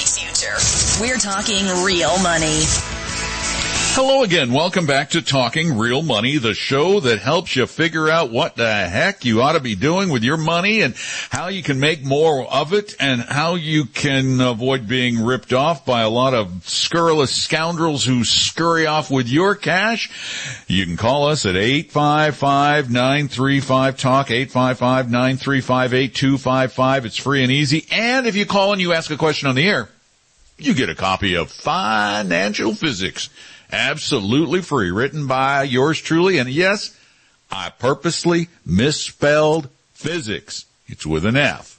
Future. We're talking real money. Hello again. Welcome back to Talking Real Money, the show that helps you figure out what the heck you ought to be doing with your money and how you can make more of it and how you can avoid being ripped off by a lot of scurrilous scoundrels who scurry off with your cash. You can call us at 855-935-TALK, 855-935-8255. It's free and easy. And if you call and you ask a question on the air, you get a copy of Financial Physics absolutely free, written by yours truly. And yes, I purposely misspelled physics. It's with an F.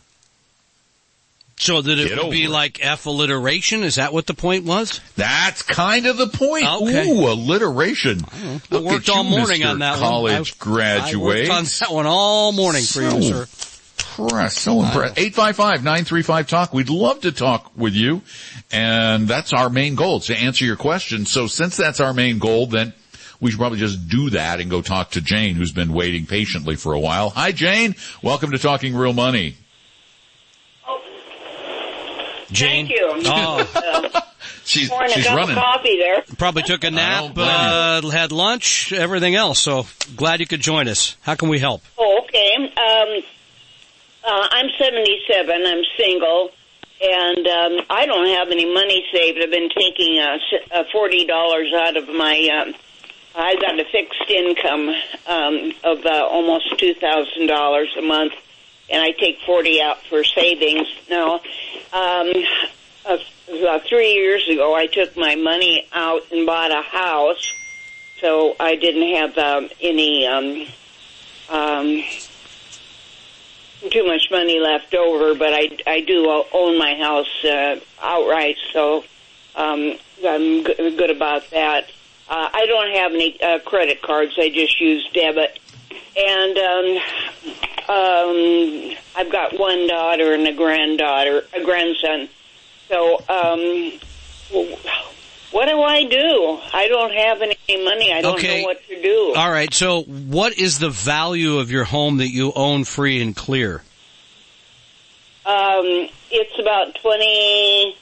So that it Get would be it. like F alliteration? Is that what the point was? That's kind of the point. Oh, okay. Ooh, alliteration. I Look worked all you, morning Mr. on that college one. I- graduate. I worked on that one all morning for you, sir. Impressed. So impressed. 855-935-TALK. We'd love to talk with you. And that's our main goal, to answer your question. So since that's our main goal, then we should probably just do that and go talk to Jane, who's been waiting patiently for a while. Hi, Jane. Welcome to Talking Real Money. Jane. Thank you. Oh, She's, she's running. coffee there. probably took a nap, uh, had lunch, everything else. So glad you could join us. How can we help? Oh, okay. Um, uh, I'm 77. I'm single, and um, I don't have any money saved. I've been taking uh, uh, forty dollars out of my. Um, I got a fixed income um, of uh, almost two thousand dollars a month, and I take forty out for savings. Now, um, uh, about three years ago, I took my money out and bought a house, so I didn't have um, any. Um, um, too much money left over, but I, I do own my house uh, outright, so um, I'm good about that. Uh, I don't have any uh, credit cards. I just use debit, and um, um, I've got one daughter and a granddaughter, a grandson. So, um, what do I do? I don't have any money. I don't Okay. know what to do. All right. So what is the value of your home that you own free and clear? Um, it's about twenty,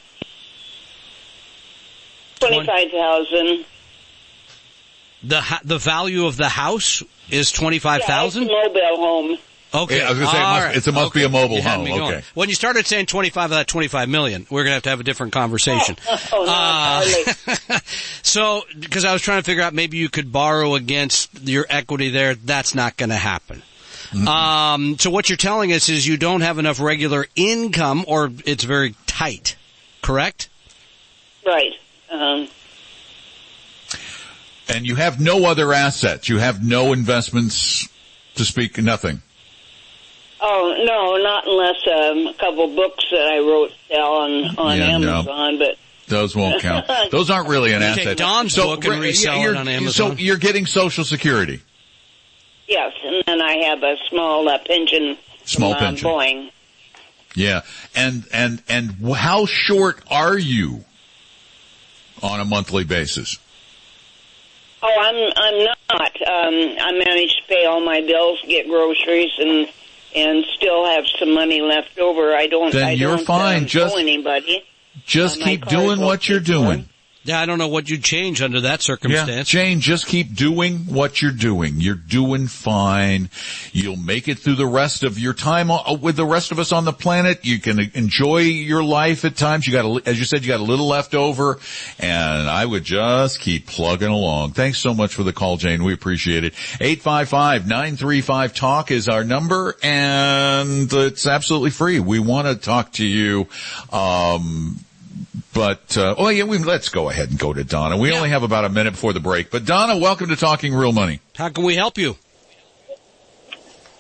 twenty-five thousand. The the value of the house is twenty five thousand. Yeah, mobile home. Okay, Yeah, I was gonna say it must- right. it's a must be a mobile home. Okay. When you started saying twenty five of that twenty five million, we're gonna have to have a different conversation. Oh, no, Uh, so, because I was trying to figure out maybe you could borrow against your equity there. That's not going to happen. Um, so what you're telling us is you don't have enough regular income, or it's very tight. Correct? Right. Um, And you have no other assets. You have no investments to speak, nothing. Oh no, not unless um, a couple books that I wrote sell on on Yeah, no. Amazon. But Those won't count. Those aren't really an You take asset. Don's book and re- resell it on Amazon. So you're getting Social Security. yes, and then I have a small uh, pension. Small from, uh, pension. Boeing. Yeah. And, and, and how short are you on a monthly basis? Oh, I'm I'm not. Um, I manage to pay all my bills, get groceries, and and still have some money left over. I don't. Then I you're don't, fine. Um, Just- anybody. Just Uh, keep doing what you're doing. going. Yeah, I don't know what you'd change under that Yeah, circumstance. Jane, just keep doing what you're doing. You're doing fine. You'll make it through the rest of your time with the rest of us on the planet. You can enjoy your life at times. You got, a, as you said, you got a little left over, and I would just keep plugging along. Thanks so much for the call, Jane. We appreciate it. 855-935-TALK is our number, and it's absolutely free. We want to talk to you. Um, but uh, oh yeah, we, let's go ahead and go to Donna. We Yeah. only have about a minute before the break. But Donna, welcome to Talking Real Money. How can we help you?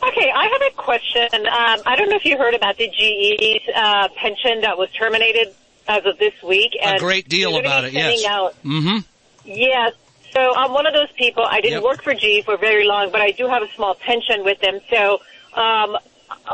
Okay, I have a question. Um, I don't know if you heard about the GE's uh, pension that was terminated as of this week. And A great deal they're about it, yes. Out, Mm-hmm. yes. So I'm one of those people. I didn't Yep. work for GE for very long, but I do have a small pension with them. So, um,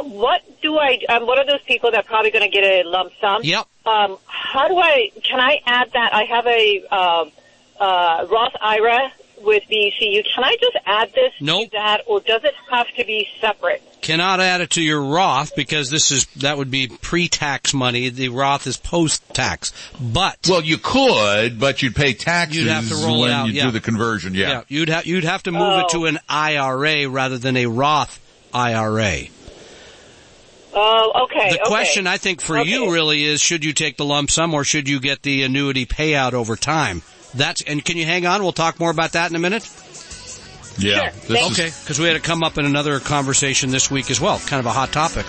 what do I? I'm one of those people that probably going to get a lump sum. Yep. Um, how do I? Can I add that? I have a um uh, Roth IRA with BECU. Can I just add this Nope. to that, or does it have to be separate? Cannot add it to your Roth because this is that would be pre-tax money. The Roth is post-tax. But Well, you could, but you'd pay taxes You'd have to roll when out, you yeah. do the conversion. Yeah. yeah, you'd have you'd have to move it Oh. to an IRA rather than a Roth IRA. Oh, okay. The okay. question I think for you really is should you take the lump sum or should you get the annuity payout over time? That's and can you hang on? We'll talk more about that in a minute. Yeah. Sure. This Thank is Okay, because we had to come up in another conversation this week as well. Kind of a hot topic.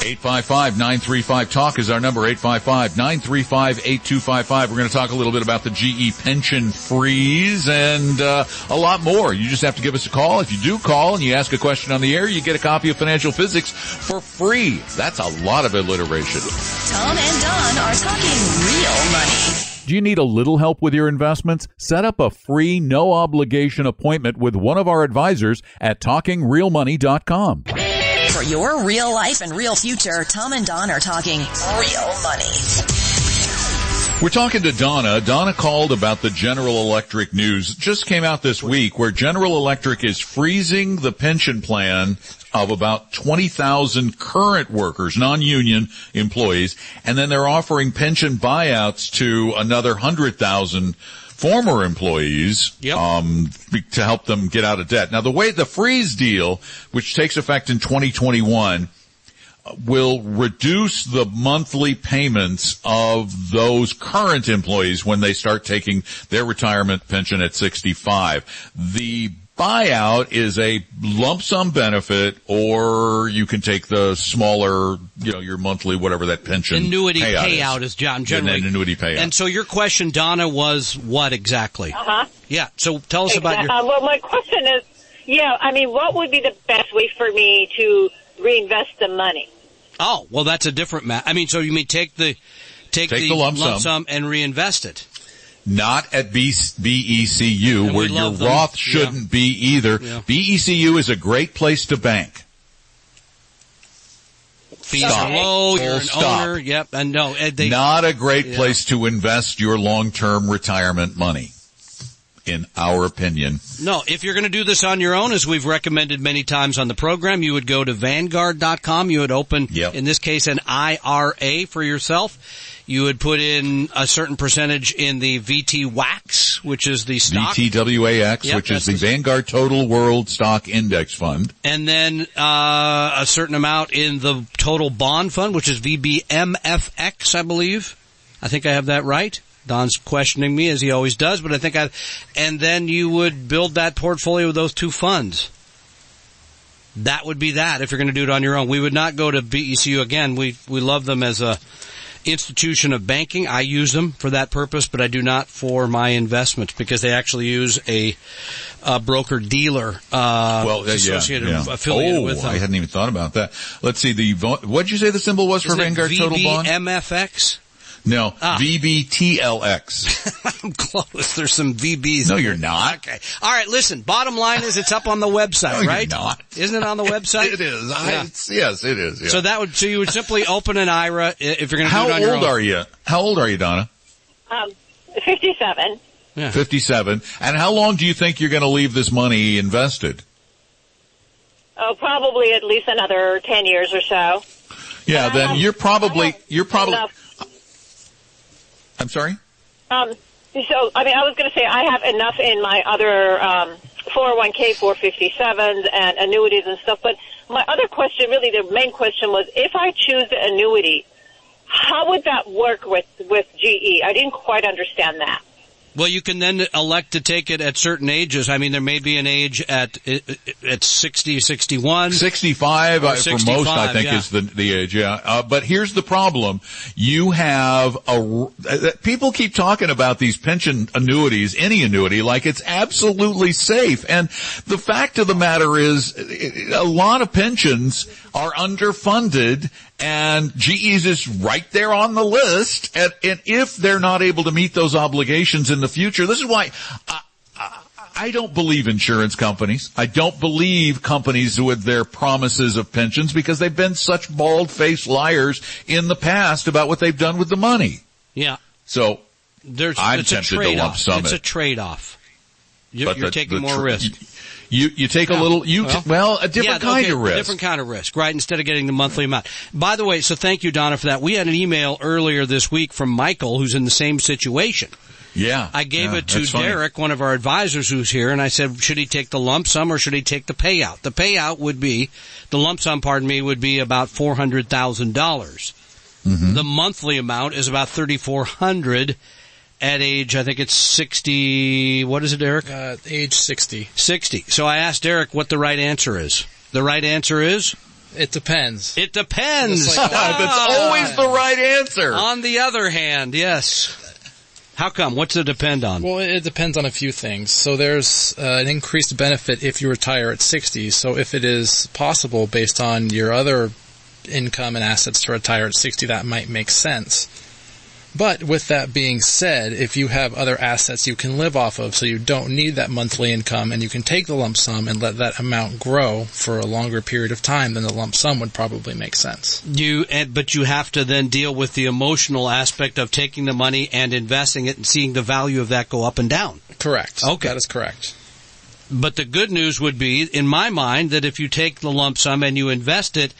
855-935-TALK is our number, 855-935-8255. We're going to talk a little bit about the GE pension freeze and uh, a lot more. You just have to give us a call. If you do call and you ask a question on the air, you get a copy of Financial Physics for free. That's a lot of alliteration. Tom and Don are talking real money. Do you need a little help with your investments? Set up a free, no obligation appointment with one of our advisors at talkingrealmoney.com. For your real life and real future, Tom and Don are talking real money. We're talking to Donna. Donna called about the General Electric news. Just came out this week where General Electric is freezing the pension plan of about 20,000 current workers, non-union employees, and then they're offering pension buyouts to another 100,000 former employees Yep. um, to help them get out of debt. Now, the way the freeze deal, which takes effect in 2021, will reduce the monthly payments of those current employees when they start taking their retirement pension at 65. The buyout is a lump sum benefit or you can take the smaller, you know, your monthly, whatever that pension Annuity payout, payout is, John Yeah, generally an annuity payout. And so your question, Donna, was what exactly? Uh huh. Yeah. So tell us about your. Uh, well, my question is, yeah, I mean, what would be the best way for me to reinvest the money? Oh, well, that's a different matter. I mean, so you mean take the take, Take the lump sum. sum and reinvest it? Not at B- BECU, And where your them. Roth shouldn't be either. Yeah. BECU is a great place to bank. Fees Stop. are low. Full You're an stop. owner. Yep. And no, they Not a great Yeah. place to invest your long-term retirement money, in our opinion. No, if you're going to do this on your own, as we've recommended many times on the program, you would go to Vanguard.com. You would open, Yep. in this case, an IRA for yourself. You would put in a certain percentage in the VTWAX, which is the stock. VTWAX, Yep, which is the the- Vanguard Total World Stock Index Fund. and then uh, a certain amount in the total bond fund, which is VBMFX, I believe. I think I have that right. Don's questioning me as he always does, but I think I. And then you would build that portfolio with those two funds. That would be that if you're going to do it on your own. We would not go to BECU again. We we love them as a institution of banking. I use them for that purpose, but I do not for my investments because they actually use a, a broker dealer uh, Well, uh, yeah, associated yeah. affiliated oh, with them. I hadn't even thought about that. Let's see the what did you say the symbol was for Isn't it Vanguard Total Bond? VBMFX? No, Ah. VBTLX. I'm close. There's some VBs. no, you're not. Okay. All right. Listen. Bottom line is it's up on the website, No, you're right? not. Isn't it on the website? It is. Yeah. it's, yes, it is. Yeah. So that would so you would simply open an IRA if you're going to do How it on your old own. are you? How old are you, Donna? Um, 57. Yeah. 57. And how long do you think you're going to leave this money invested? Oh, probably at least another 10 years or so. Yeah, then have- you're probably, you're probably, enough- I'm sorry? Um, so, I mean, I was going to say I have enough in my other um, 401k, 457s, and annuities and stuff. But my other question, really, the main question was, if I choose the annuity, how would that work with with GE? I didn't quite understand that. Well, you can then elect to take it at certain ages. I mean, there may be an age at at 60, 61. 65 uh, for most, I think, yeah. is the, the age, yeah. Uh, but here's the problem. You have a, uh, people keep talking about these pension annuities, any annuity, like it's absolutely safe. And the fact of the matter is, a lot of pensions are underfunded and GE's is right there on the list. And, and if they're not able to meet those obligations in the future, this is why I, I, I don't believe insurance companies. I don't believe companies with their promises of pensions because they've been such bald-faced liars in the past about what they've done with the money. Yeah. So There's, I'm it's a tempted to trade-off. lump sum It's it. a trade-off. You're, you're the- taking the more tr- risk. You you take a little you well, well a different Yeah, kind okay, of risk. Different kind of risk, right? Instead of getting the monthly amount. By the way, so thank you, Donna, for that. We had an email earlier this week from Michael, who's in the same situation. Yeah, I gave yeah, it to that's funny. Derek, one of our advisors who's here, and I said, should he take the lump sum or should he take the payout? The payout would be, the lump sum, pardon me, would be about four hundred thousand dollars. Mm-hmm. The monthly amount is about thirty four hundred. At age, I think it's sixty. What is it, Eric? Uh, age 60. 60. So I asked Eric what the right answer is. The right answer is? It depends. It depends. It's like- That's always the right answer. On the other hand, yes. How come? What's it depend on? Well, it depends on a few things. So there's uh, an increased benefit if you retire at 60. So if it is possible based on your other income and assets to retire at 60, that might make sense. But with that being said, if you have other assets you can live off of, so you don't need that monthly income and you can take the lump sum and let that amount grow for a longer period of time, then the lump sum would probably make sense. You, but you have to then deal with the emotional aspect of taking the money and investing it and seeing the value of that go up and down. Correct. Okay. That is correct. But the good news would be, in my mind, that if you take the lump sum and you invest it,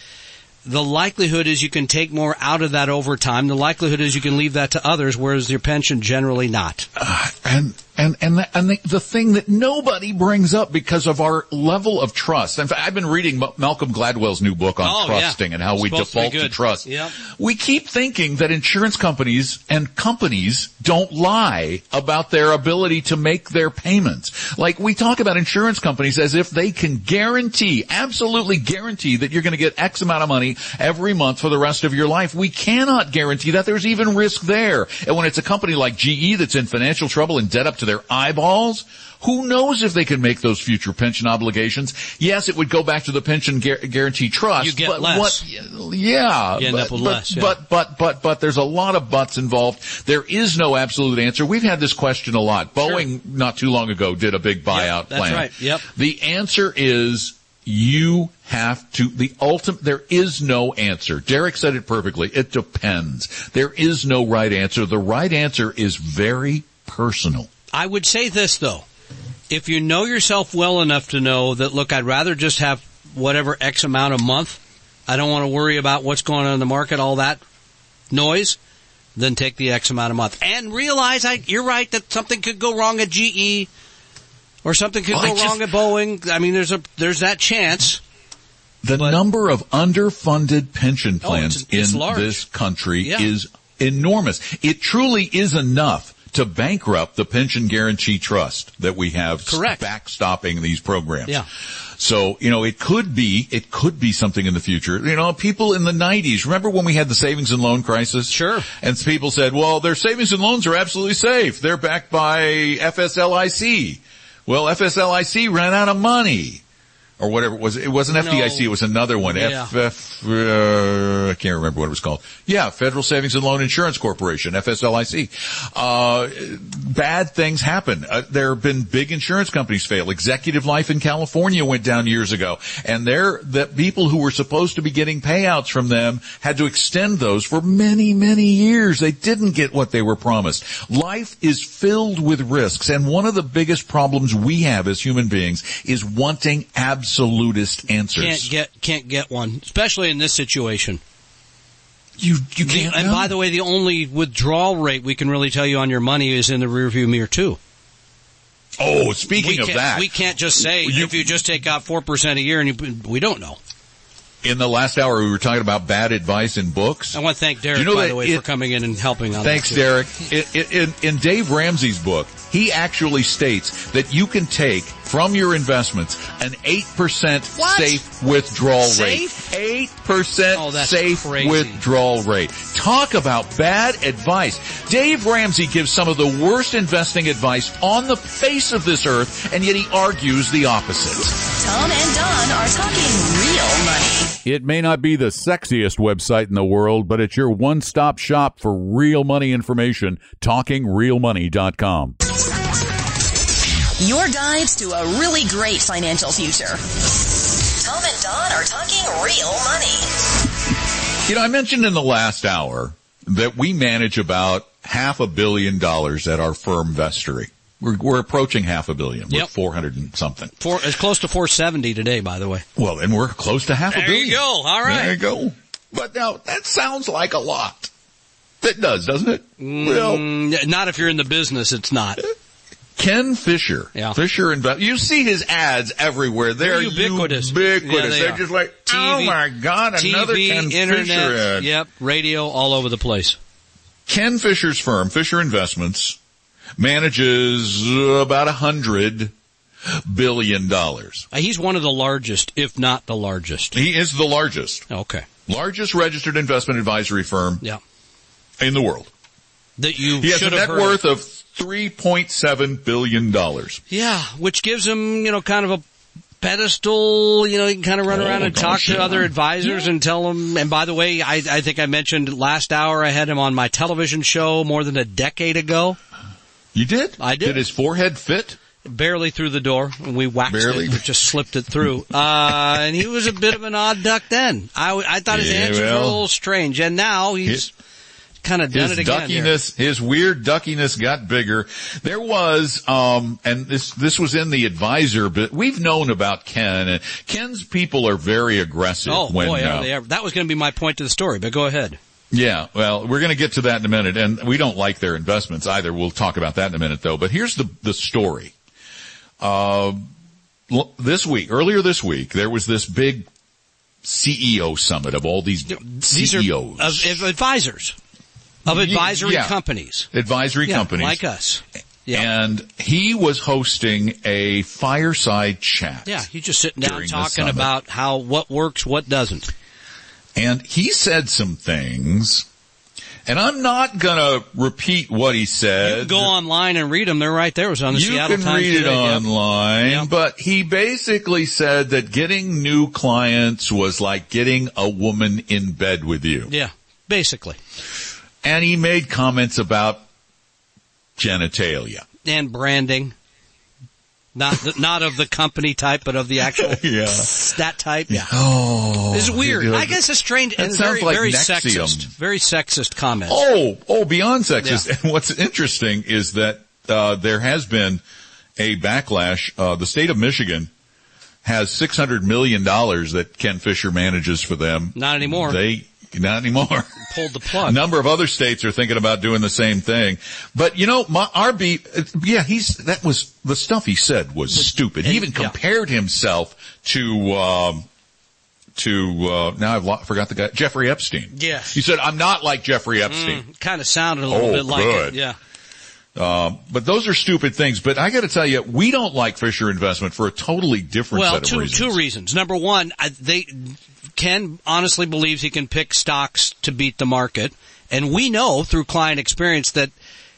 the likelihood is you can take more out of that over time. The likelihood is you can leave that to others, whereas your pension generally not. Uh, and and and the, and the, the thing that nobody brings up because of our level of trust. In fact, I've been reading M- Malcolm Gladwell's new book on Oh, yeah. trusting and how we Supposed to default to, trust. Yep. We keep thinking that insurance companies and companies don't lie about their ability to make their payments. Like we talk about insurance companies as if they can guarantee, absolutely guarantee that you're going to get X amount of money every month for the rest of your life. We cannot guarantee that. There's even risk there. And when it's a company like GE that's in financial trouble and debt up to their eyeballs, who knows if they can make those future pension obligations? Yes, it would go back to the pension Guar- guarantee trust. You get but less. What, yeah. You end but, up with but, less, yeah. but, but, but, but there's a lot of buts involved. There is no absolute answer. We've had this question a lot. Boeing, not too long ago, did a big buyout that's plan. right. Yep. The answer is you have to, the ultimate, there is no answer. Derek said it perfectly. It depends. There is no right answer. The right answer is very personal. I would say this though. If you know yourself well enough to know that, look, I'd rather just have whatever X amount a month. I don't want to worry about what's going on in the market, all that noise, then take the X amount a month. And realize I, you're right that something could go wrong at GE or something could Well, go just- wrong at Boeing. I mean, there's a, there's that chance. The But- number of underfunded pension Oh, plans it's- it's in large. this country Yeah. is enormous. It truly is enough to bankrupt the pension guarantee trust that we have Correct. backstopping these programs. Yeah. So, you know, it could be, it could be something in the future. You know, people in the 90s, remember when we had the savings and loan crisis? Sure. And people said, well, their savings and loans are absolutely safe. They're backed by FSLIC. Well, FSLIC ran out of money. Or whatever it was. It wasn't No. FDIC. It was another one. Yeah. FF, uh, I can't remember what it was called. Yeah, Federal Savings and Loan Insurance Corporation, FSLIC. Uh, bad things happen. Uh, there have been big insurance companies fail. Executive Life in California went down years ago, and there, the people who were supposed to be getting payouts from them had to extend those for many, many years. They didn't get what they were promised. Life is filled with risks, and one of the biggest problems we have as human beings is wanting absolutist answers. Can't get, can't get one, especially in this situation. You you can't. and know. by the way, the only withdrawal rate we can really tell you on your money is in the rearview mirror too. oh, speaking we of that, we can't just say You- if you just take out four percent a year and you, we don't know. In the last hour we were talking about bad advice in books. I want to thank Derek, Do you know by that the way, it- for coming in and helping on Thanks, that. Derek. In, in, in Dave Ramsey's book, he actually states that you can take from your investments an 8% What? safe withdrawal Safe? rate. 8% Oh, that's safe crazy. withdrawal rate. Talk about bad advice. Dave Ramsey gives some of the worst investing advice on the face of this earth, and yet he argues the opposite. Tom and Don are talking real money. It may not be the sexiest website in the world, but it's your one-stop shop for real money information. TalkingRealMoney.com. Your guides to a really great financial future. Tom and Don are talking real money. You know, I mentioned in the last hour that we manage about half a billion dollars at our firm Vestory. We're, we're approaching half a billion. We're Yep. 400 and something. Four, it's close to 470 today, by the way. Well, and we're close to half a billion. There you go. All right. There you go. But now, that sounds like a lot. It does, doesn't it? Well, Mm, not if you're in the business, it's not. Ken Fisher. Yeah. Fisher and you see his ads everywhere. They're, They're ubiquitous. Ubiquitous. Yeah, they They're are. just like, oh my God, another TV, Ken internet, Fisher ad. yep, radio, all over the place. Ken Fisher's firm, Fisher Investments, manages about a hundred billion dollars. Uh, He's one of the largest, if not the largest. He is the largest, Okay. largest registered investment advisory firm Yeah. in the world. That you He has a net worth of three point seven billion dollars. Yeah, which gives him, you know, kind of a pedestal, you know, you can kind of run Oh, around and talk to yeah. other advisors and tell them, and by the way, I, I think I mentioned last hour I had him on my television show more than a decade ago, You did? I did. Did his forehead fit? barely through the door, we waxed Barely? it, we just slipped it through. Uh, and he was a bit of an odd duck then. I thought his Yeah, answers were a little strange, and now he's kind of done his it again. here. duckiness, his weird duckiness got bigger. There was, um, and this, this was in the advisor, but we've known about Ken and Ken's people are very aggressive Oh when, boy, uh, they ever. that was going to be my point to the story, but go ahead. Yeah, well, we're going to get to that in a minute and we don't like their investments either. We'll talk about that in a minute though, but here's the, the story. Uh, this week, earlier this week, there was this big CEO summit of all these These CEOs. of, of advisors of advisory yeah. companies, advisory Yeah, companies. like us. Yeah. And he was hosting a fireside chat. Yeah, he's just sitting down talking about how what works, what doesn't. And he said some things, and I'm not gonna repeat what he You said. can go online and read them. They're right there. It was on the You Seattle can read it today. Yep. online, Yep. but he basically said that getting new clients was like getting a woman in bed with you. Yeah, basically. And he made comments about genitalia. And branding. Not the, not of the company type, but of the actual Yeah. that type. Yeah. Oh. It's weird. I guess it's strange and very, like very Nexium. sexist. Very sexist comments. Oh, oh, beyond sexist. And what's interesting is that uh, there has been a backlash. Uh, the state of Michigan has six hundred million dollars that Ken Fisher manages for them. Not anymore. They not anymore. Pulled the plug. A number of other states are thinking about doing the same thing. But you know, my RB, yeah, he's that was the stuff he said was stupid. He even yeah. compared himself to. Um, to uh, now I've lo- forgot the guy Jeffrey Epstein. Yes. he said I'm not like Jeffrey Epstein. kind of sounded a little Oh, bit like good. it. Yeah. Um, but those are stupid things. But I got to tell you, we don't like Fisher Investment for a totally different Well, set of two reasons. two reasons. Number one, I, they Ken honestly believes he can pick stocks to beat the market, and we know through client experience that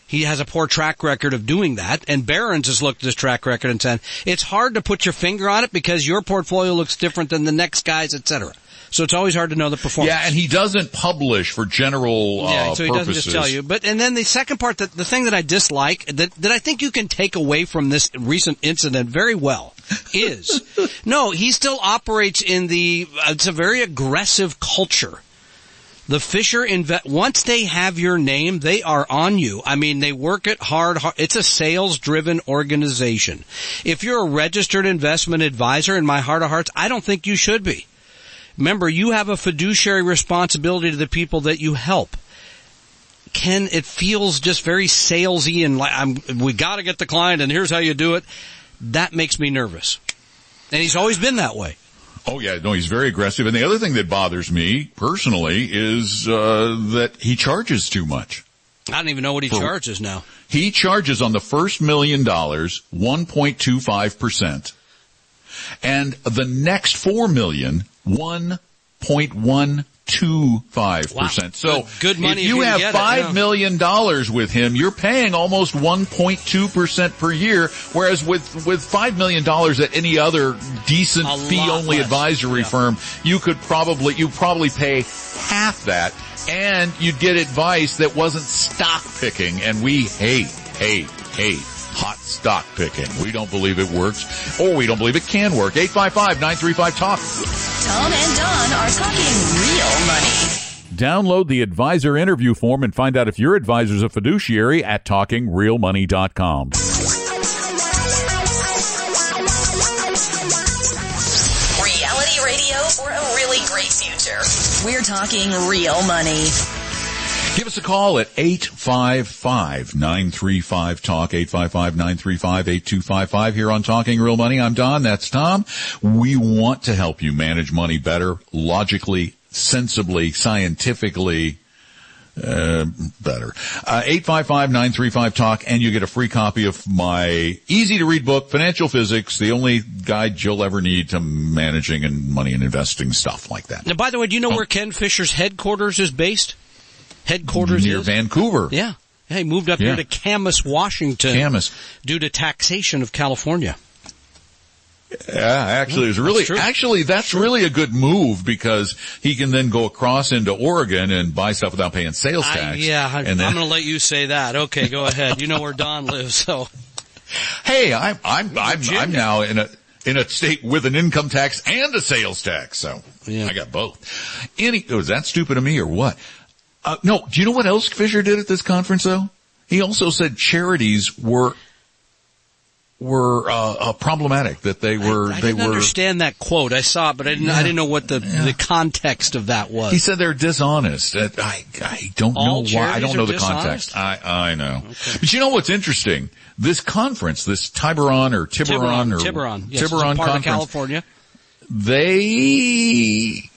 he has a poor track record of doing that. And Barron's has looked at his track record and said it's hard to put your finger on it because your portfolio looks different than the next guy's, etc. So it's always hard to know the performance. Yeah, and he doesn't publish for general uh, Yeah, so he doesn't just tell you. But and then the second part, that the thing that I dislike, that that I think you can take away from this recent incident very well, is no, he still operates in the. Uh, it's a very aggressive culture. The Fisher inve- once they have your name, they are on you. I mean, they work it hard. hard. It's a sales-driven organization. If you're a registered investment advisor, in my heart of hearts, I don't think you should be. Remember, you have a fiduciary responsibility to the people that you help. Ken, it feels just very salesy and like I'm, we got to get the client and here's how you do it. That makes me nervous. And he's always been that way. Oh yeah, no, he's very aggressive. And the other thing that bothers me personally is uh, that he charges too much. I don't even know what he For- charges now. He charges on the first million dollars 1.25%. And the next 4 million 1.125%. Wow. So Good- good money if if you you have it, five million dollars with him, you're paying almost 1.2% per year, whereas with, with $5 million at any other decent A fee-only less. advisory Yeah. firm, you could probably, you probably pay half that and you'd get advice that wasn't stock picking and we hate, hate, hate hot stock picking. We don't believe it works or we don't believe it can work. 855-935-TALK. Tom and Don are talking real money. Download the advisor interview form and find out if your advisor's a fiduciary at talkingrealmoney.com. Reality radio for a really great future. We're talking real money. Give us a call at 855-935-TALK, 855-935-8255 here on Talking Real Money. I'm Don, that's Tom. We want to help you manage money better, logically, sensibly, scientifically, uh, better. Uh, 855-935-TALK and you get a free copy of my easy to read book, Financial Physics, the only guide you'll ever need to managing and money and investing stuff like that. Now, by the way, do you know Oh. where Ken Fisher's headquarters is based? Headquarters Near is? Vancouver. Yeah. Yeah, he moved up Yeah. here to Camas, Washington. Camas. Due to taxation of California. Yeah, actually, it's really, That's actually, that's really a good move because he can then go across into Oregon and buy stuff without paying sales I, tax. yeah, I, and then, I'm going to let you say that. Okay, go ahead. You know where Don lives, so. hey, I'm, I'm, I'm, I'm now in a, in a state with an income tax and a sales tax. So Yeah. I got both. Any, oh, that stupid of me or what? Uh, no, do you know what else Fisher did at this conference though? He also said charities were, were, uh, uh problematic, that they were, I they didn't were, understand that quote. I saw it, but I didn't, I didn't know what the, the context of that was. He said they're dishonest. Uh, I I don't All know why. I don't know the context. I I know. But you know what's interesting? This conference, this Tiburon or Tiburon, Tiburon, or Tiburon. Yes, Tiburon conference, California. they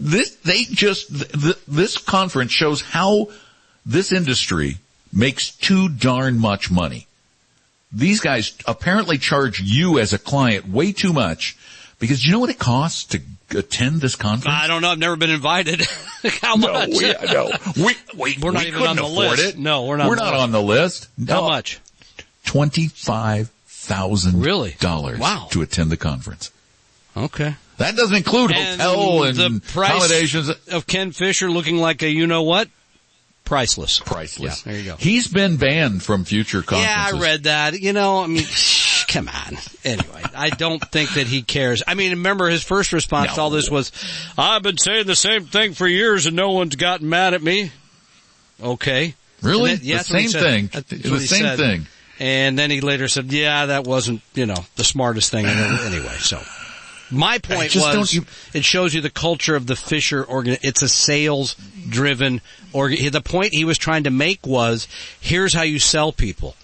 this they just th- th- this conference shows how this industry makes too darn much money. These guys apparently charge you as a client way too much because you know what it costs to attend this conference? I don't know. I've never been invited. How No, much? we, no, we, we, We're not we even on the list. It. No, we're not We're not on the list. How much? Twenty-five thousand Really? dollars. Wow. to attend the conference. Okay. That doesn't include And hotel and the price accommodations. of Ken Fisher looking like a you know what? Priceless. Priceless. Yeah, there you go. He's been banned from future conferences. Yeah, I read that. You know, I mean, come on. Anyway, I don't think that he cares. I mean, remember his first response to all this was, I've been saying the same thing for years and no one's gotten mad at me. Okay. Really? Then- yeah, the that's what he same thing. The same said. thing. And then he later said, yeah, that wasn't, you know, the smartest thing. anyway, so. My point just was, you- it shows you the culture of the Fisher organ. It's a sales driven organ. The point he was trying to make was, here's how you sell people.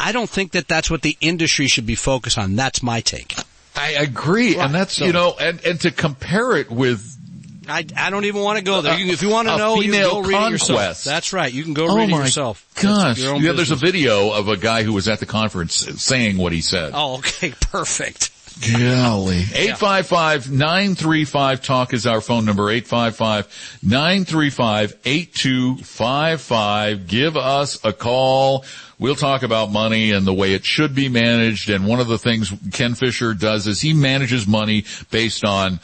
I don't think that that's what the industry should be focused on. That's my take. I agree, Right. and that's So- you know, and and to compare it with I, I don't even want to go there. You can, if you want to know, you can female go read it yourself. conquest. That's right. You can go oh read it my yourself. Gosh, your own yeah, there's a video of a guy who was at the conference saying what he said. Oh, okay, perfect. Golly. 855-935-TALK is our phone number. 855-935-8255. Give us a call. We'll talk about money and the way it should be managed. And one of the things Ken Fisher does is he manages money based on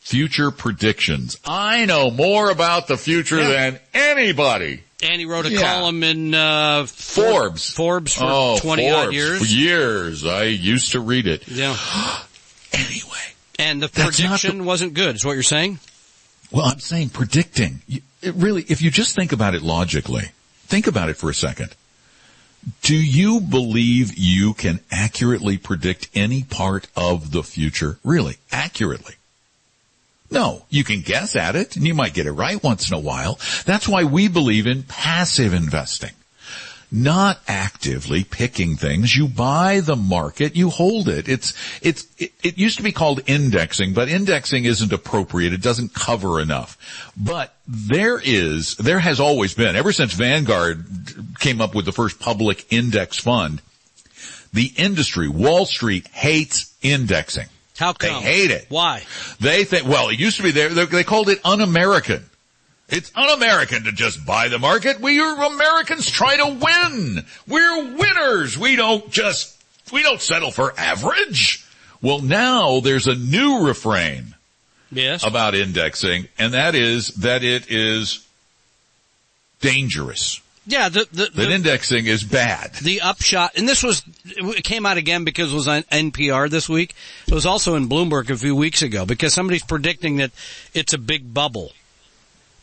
future predictions. I know more about the future Yeah. than anybody. And he wrote a Yeah. column in uh, Forbes. Forbes for oh, twenty odd years. For years. I used to read it. Yeah. Anyway. And the That's not prediction wasn't good. Is what you're saying? Well, I'm saying predicting. It really, if you just think about it logically, think about it for a second. Do you believe you can accurately predict any part of the future? Really, accurately? No, you can guess at it and you might get it right once in a while. That's why we believe in passive investing. not actively picking things. You buy the market, you hold it. It's, it's, it, it used to be called indexing, but indexing isn't appropriate. It doesn't cover enough. But there is, there has always been, ever since Vanguard came up with the first public index fund, the industry, Wall Street hates indexing. How They hate it. Why? They think, well, it used to be there, they, they called it un-American. It's un-American to just buy the market. We are Americans try to win. We're winners. We don't just, we don't settle for average. Well, now there's a new refrain Yes. about indexing, and that is that it is dangerous. Yeah. The the, That the, indexing is bad. the upshot, and this was it came out again because it was on NPR this week. It was also in Bloomberg a few weeks ago because somebody's predicting that it's a big bubble.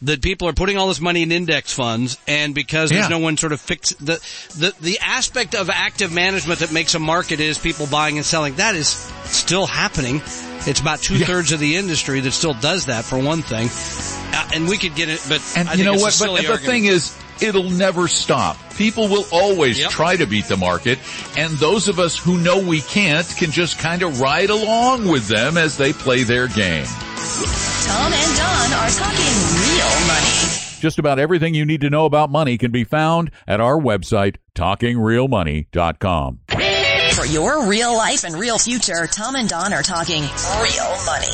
That people are putting all this money in index funds, and because there's Yeah. no one sort of fix the the the aspect of active management that makes a market is people buying and selling. That is still happening. It's about two thirds of the industry that still does that for one thing, uh, and we could get it. But And I you know it's what? But silly the argument. thing is, it'll never stop. People will always Yep. try to beat the market, and those of us who know we can't can just kind of ride along with them as they play their game. Tom and Don are talking real money. Just about everything you need to know about money can be found at our website, talkingrealmoney.com. For your real life and real future, Tom and Don are talking real money.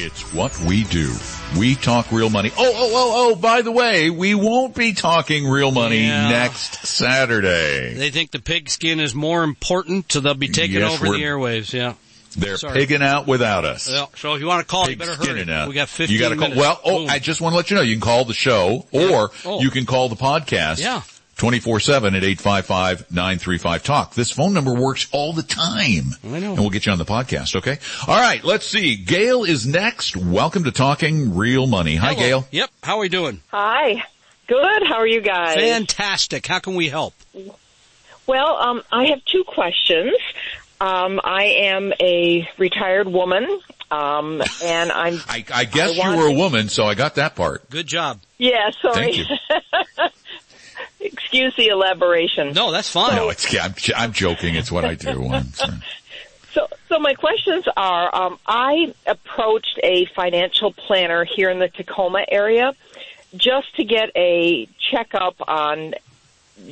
It's what we do. We talk real money. Oh, oh, oh, oh, by the way, we won't be talking real money Yeah. next Saturday. They think the pigskin is more important, so they'll be taking Yes, over the airwaves. Yeah. They're Sorry. pigging out without us. Well, so if you want to call, you Pig better hurry. out. We got 15 You gotta call, minutes. well, oh, Boom. I just want to let you know, you can call the show or Oh. you can call the podcast. Yeah. 24-7 at 855-935-TALK. This phone number works all the time. I know. And we'll get you on the podcast, okay? All right, let's see. Gail is next. Welcome to Talking Real Money. Hi, Hello. Gail. Yep. How are we doing? Hi. Good. How are you guys? Fantastic. How can we help? Well, um, I have two questions. Um, I am a retired woman, um, and I'm. I, I guess I you want- were a woman, so I got that part. Good job. Yeah, sorry. Thank you. Excuse the elaboration. No, that's fine. No, it's, I'm, I'm joking. It's what I do. So, so my questions are: um, I approached a financial planner here in the Tacoma area just to get a checkup on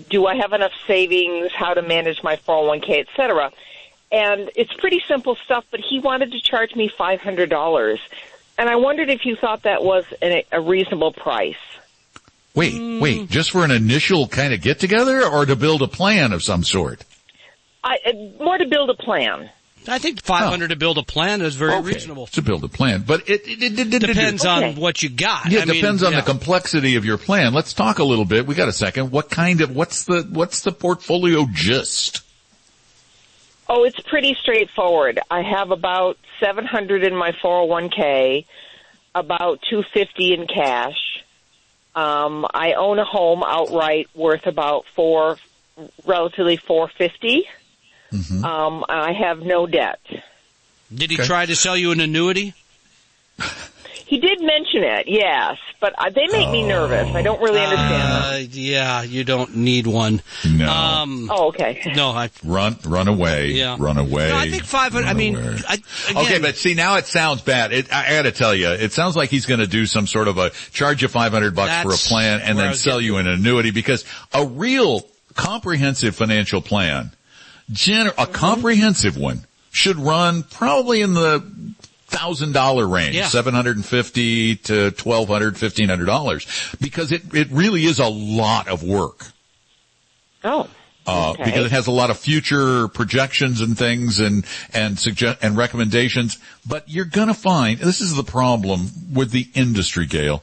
do I have enough savings, how to manage my 401k, et cetera. And it's pretty simple stuff, but he wanted to charge me $500. And I wondered if you thought that was a, a reasonable price. Wait, Mm. wait, just for an initial kind of get together or to build a plan of some sort? I, uh, more to build a plan. I think 500 to build a plan is very Okay, reasonable. To build a plan, but it, it, it, it- it- Depends Okay. on what you got. Yeah, I it mean, depends on yeah. the complexity of your plan. Let's talk a little bit. We got a second. What kind of what's the what's the portfolio gist? Oh, it's pretty straightforward. I have about 700 in my 401k, about 250 in cash. Um, I own a home outright worth about four, relatively 450. Um, I have no debt. Did he Okay. try to sell you an annuity? He did mention it, yes, but they make me nervous. I don't really understand them. Uh, yeah, you don't need one. No, Um, Oh, okay. no, I, run run away, yeah. run away. No, I think 500, I mean. I, again, Okay, but see now it sounds bad. It, I, I got to tell you, it sounds like he's going to do some sort of a charge you five hundred bucks for a plan and then sell getting you an annuity because a real comprehensive financial plan, gener- a comprehensive one, should run probably in the thousand dollar range, Yeah. seven hundred and fifty to twelve hundred, fifteen hundred dollars, because it it really is a lot of work Oh, uh, Okay. because it has a lot of future projections and things and and suggest and recommendations. But you're gonna find this is the problem with the industry, Gail.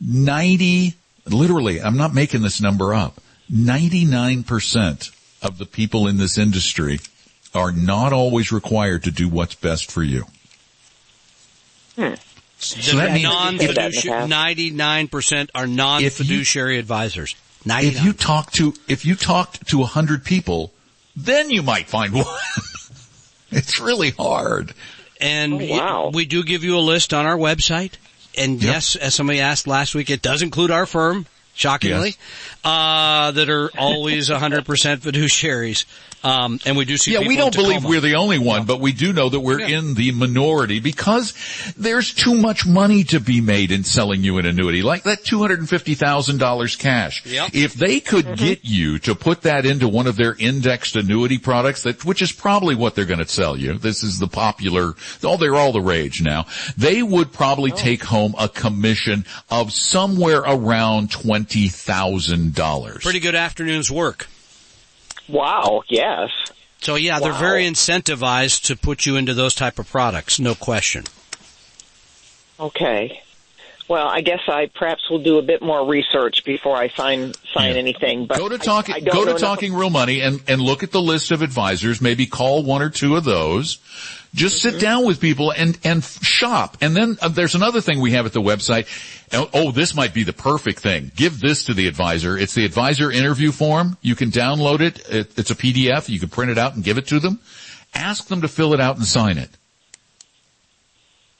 Ninety, literally, I'm not making this number up. Ninety nine percent of the people in this industry are not always required to do what's best for you. So that means non-fiduciary, 99% are non-fiduciary advisors. 99. if you talk to if you talked to a hundred people, then you might find one. it's really hard. And Oh, wow. we do give you a list on our website. And Yep. yes, as somebody asked last week, it does include our firm. shockingly, uh, that are always 100% fiduciaries. Um, and we do see yeah, people we don't believe we're the only one, but we do know that we're Yeah. in the minority because there's too much money to be made in selling you an annuity, like that $250,000 cash. Yep. If they could get you to put that into one of their indexed annuity products, that, which is probably what they're going to sell you. This is the popular, oh, they're all the rage now. They would probably take home a commission of somewhere around $20,000. Pretty good afternoon's work. Wow. Yes. So yeah, they're very incentivized to put you into those type of products, no question. Okay. Well, I guess I perhaps will do a bit more research before I sign sign Yeah. anything. But go to talking I don't go know to enough- talking real money and and look at the list of advisors maybe call one or two of those just sit down with people and and shop and then uh, there's another thing we have at the website oh, oh this might be the perfect thing give this to the advisor it's the advisor interview form you can download it, it it's a pdf you can print it out and give it to them ask them to fill it out and sign it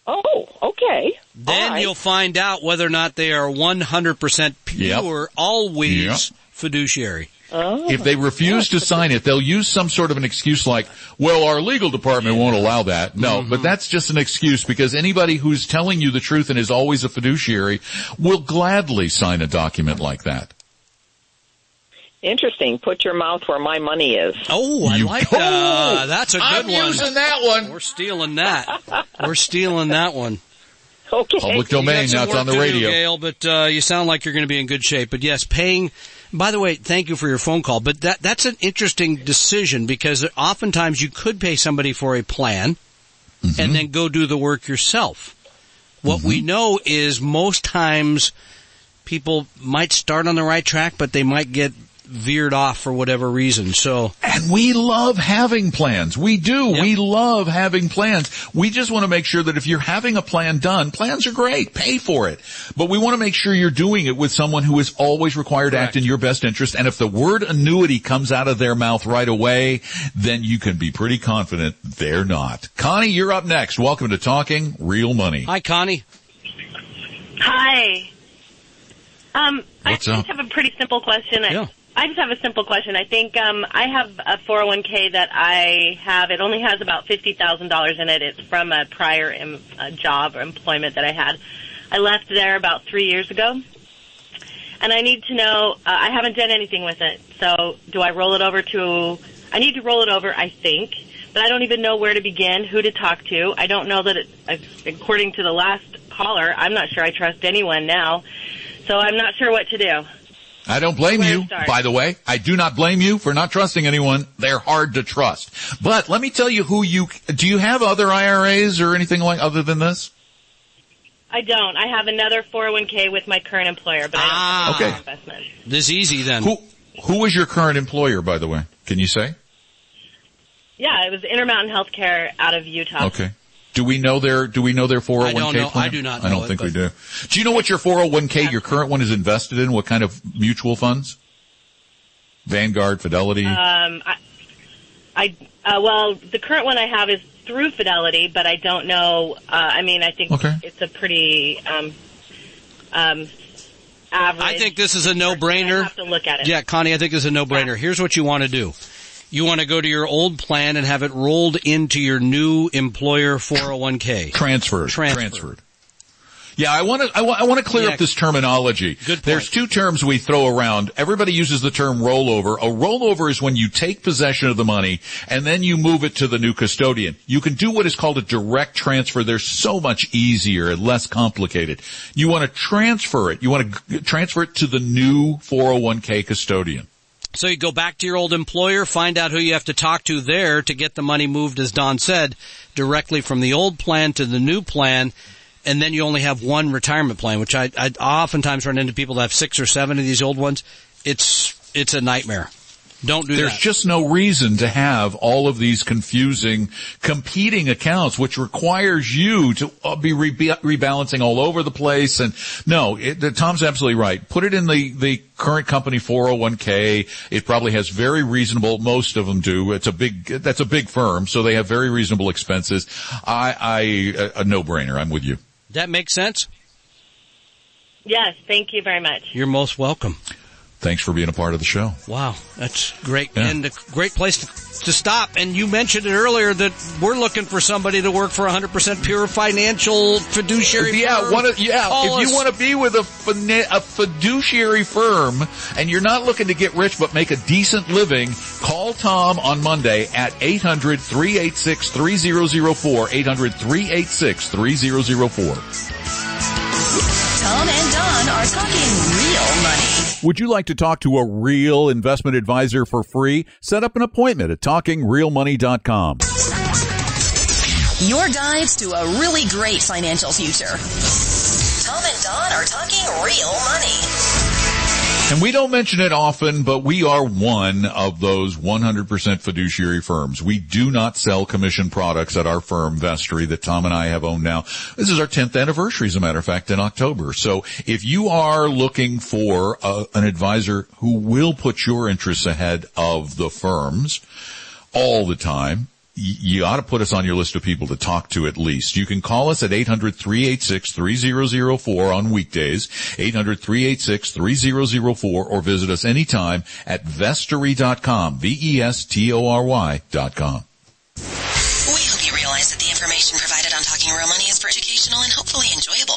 Oh, okay. Then All right. you'll find out whether or not they are 100% pure, always Yep. fiduciary. If they refuse to sign it, they'll use some sort of an excuse like, well, our legal department won't allow that. No, but that's just an excuse because anybody who's telling you the truth and is always a fiduciary will gladly sign a document like that. Interesting. Put your mouth where my money is. Oh, I You- like Oh, that. That's a good one. I'm using that one. We're stealing that. We're stealing that one. Okay. Public You domain, got some now it's on the work to do, radio. Gail, but uh, you sound like you're going to be in good shape. But yes, paying. By the way, thank you for your phone call. But that that's an interesting decision because oftentimes you could pay somebody for a plan Mm-hmm. and then go do the work yourself. What we know is most times people might start on the right track, but they might get veered off for whatever reason. So And we love having plans. We do. Yep. We love having plans. We just want to make sure that if you're having a plan done, plans are great. Pay for it. But we want to make sure you're doing it with someone who is always required to act in your best interest. And if the word annuity comes out of their mouth right away, then you can be pretty confident they're not. Connie, you're up next. Welcome to Talking Real Money. hi, Connie. Hi. Um, What's I up? just have a pretty simple question. Yeah. I just have a simple question. I think um, I have a 401k that I have. It only has about fifty thousand dollars in it. It's from a prior em- uh job or employment that I had. I left there about three years ago, and I need to know. Uh, I haven't done anything with it. So, do I roll it over to? I need to roll it over. I think, but I don't even know where to begin, who to talk to. I don't know that it. uh, According to the last caller, I'm not sure I trust anyone now. So I'm not sure what to do. I don't blame you, start? by the way. I do not blame you for not trusting anyone. They're hard to trust. But let me tell you who you, do you have other IRAs or anything like other than this? I don't. I have another 401k with my current employer, but I don't Ah. have Okay. any investment. This easy then. Who, who is your current employer, by the way? Can you say? Yeah, it was Intermountain Healthcare out of Utah. Okay. Do we know their, do we know their 401k I don't know. plan? I do not I don't it, think we do. Do you know what your 401k, your current one is invested in? What kind of mutual funds? Vanguard, Fidelity? Um, I, I uh, well, the current one I have is through Fidelity, but I don't know. Uh, I mean, I think Okay. it's a pretty um, um, average. I think this is a no-brainer. have to look at it. Yeah, Connie, I think this is a no-brainer. Here's what you want to do. You want to go to your old plan and have it rolled into your new employer 401k. Transferred. Transferred. Transferred. Yeah, I want to. I want, I want to clear Yeah. up this terminology. Good point. There's two terms we throw around. Everybody uses the term rollover. A rollover is when you take possession of the money and then you move it to the new custodian. You can do what is called a direct transfer. They're so much easier and less complicated. You want to transfer it. You want to g- transfer it to the new 401k custodian. So you go back to your old employer, find out who you have to talk to there to get the money moved, as Don said, directly from the old plan to the new plan. And then you only have one retirement plan, which I, I oftentimes run into people that have six or seven of these old ones. It's, it's a nightmare. Don't do There's that. just no reason to have all of these confusing competing accounts, which requires you to uh, be re- rebalancing all over the place. And no, it, Tom's absolutely right. Put it in the, the current company 401k. It probably has very reasonable, most of them do. It's a big, that's a big firm, so they have very reasonable expenses. I, I, a, a no-brainer. I'm with you. that makes sense? Yes, thank you very much. You're most welcome. Thanks for being a part of the show. Wow, that's great Yeah. and a great place to, to stop. And you mentioned it earlier that we're looking for somebody to work for a 100% pure financial fiduciary. Yeah, firm. one of, yeah. Call if us. you want to be with a, a fiduciary firm and you're not looking to get rich but make a decent living, call Tom on Monday at 800-386-3004, 800-386-3004. Tom and Don are talking real money. Would you like to talk to a real investment advisor for free? Set up an appointment at talkingrealmoney.com. Your guides to a really great financial future. Tom and Don are talking real money. And we don't mention it often, but we are one of those 100% fiduciary firms. We do not sell commission products at our firm, Vestory, that Tom and I have owned now. This is our 10th anniversary, as a matter of fact, in October. So if you are looking for uh an advisor who will put your interests ahead of the firm's all the time, you ought to put us on your list of people to talk to at least. You can call us at 800-386-3004 on weekdays, 800-386-3004, or visit us anytime at vestory.com, V-E-S-T-O-R-Y dot com. We hope you realize that the information provided on Talking Real Money is for educational and hopefully enjoyable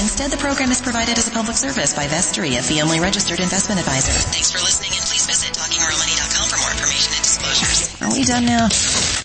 Instead, the program is provided as a public service by Vestory, a fee-only registered investment advisor. Thanks for listening, and please visit TalkingRealMoney.com for more information and disclosures. Are we done now?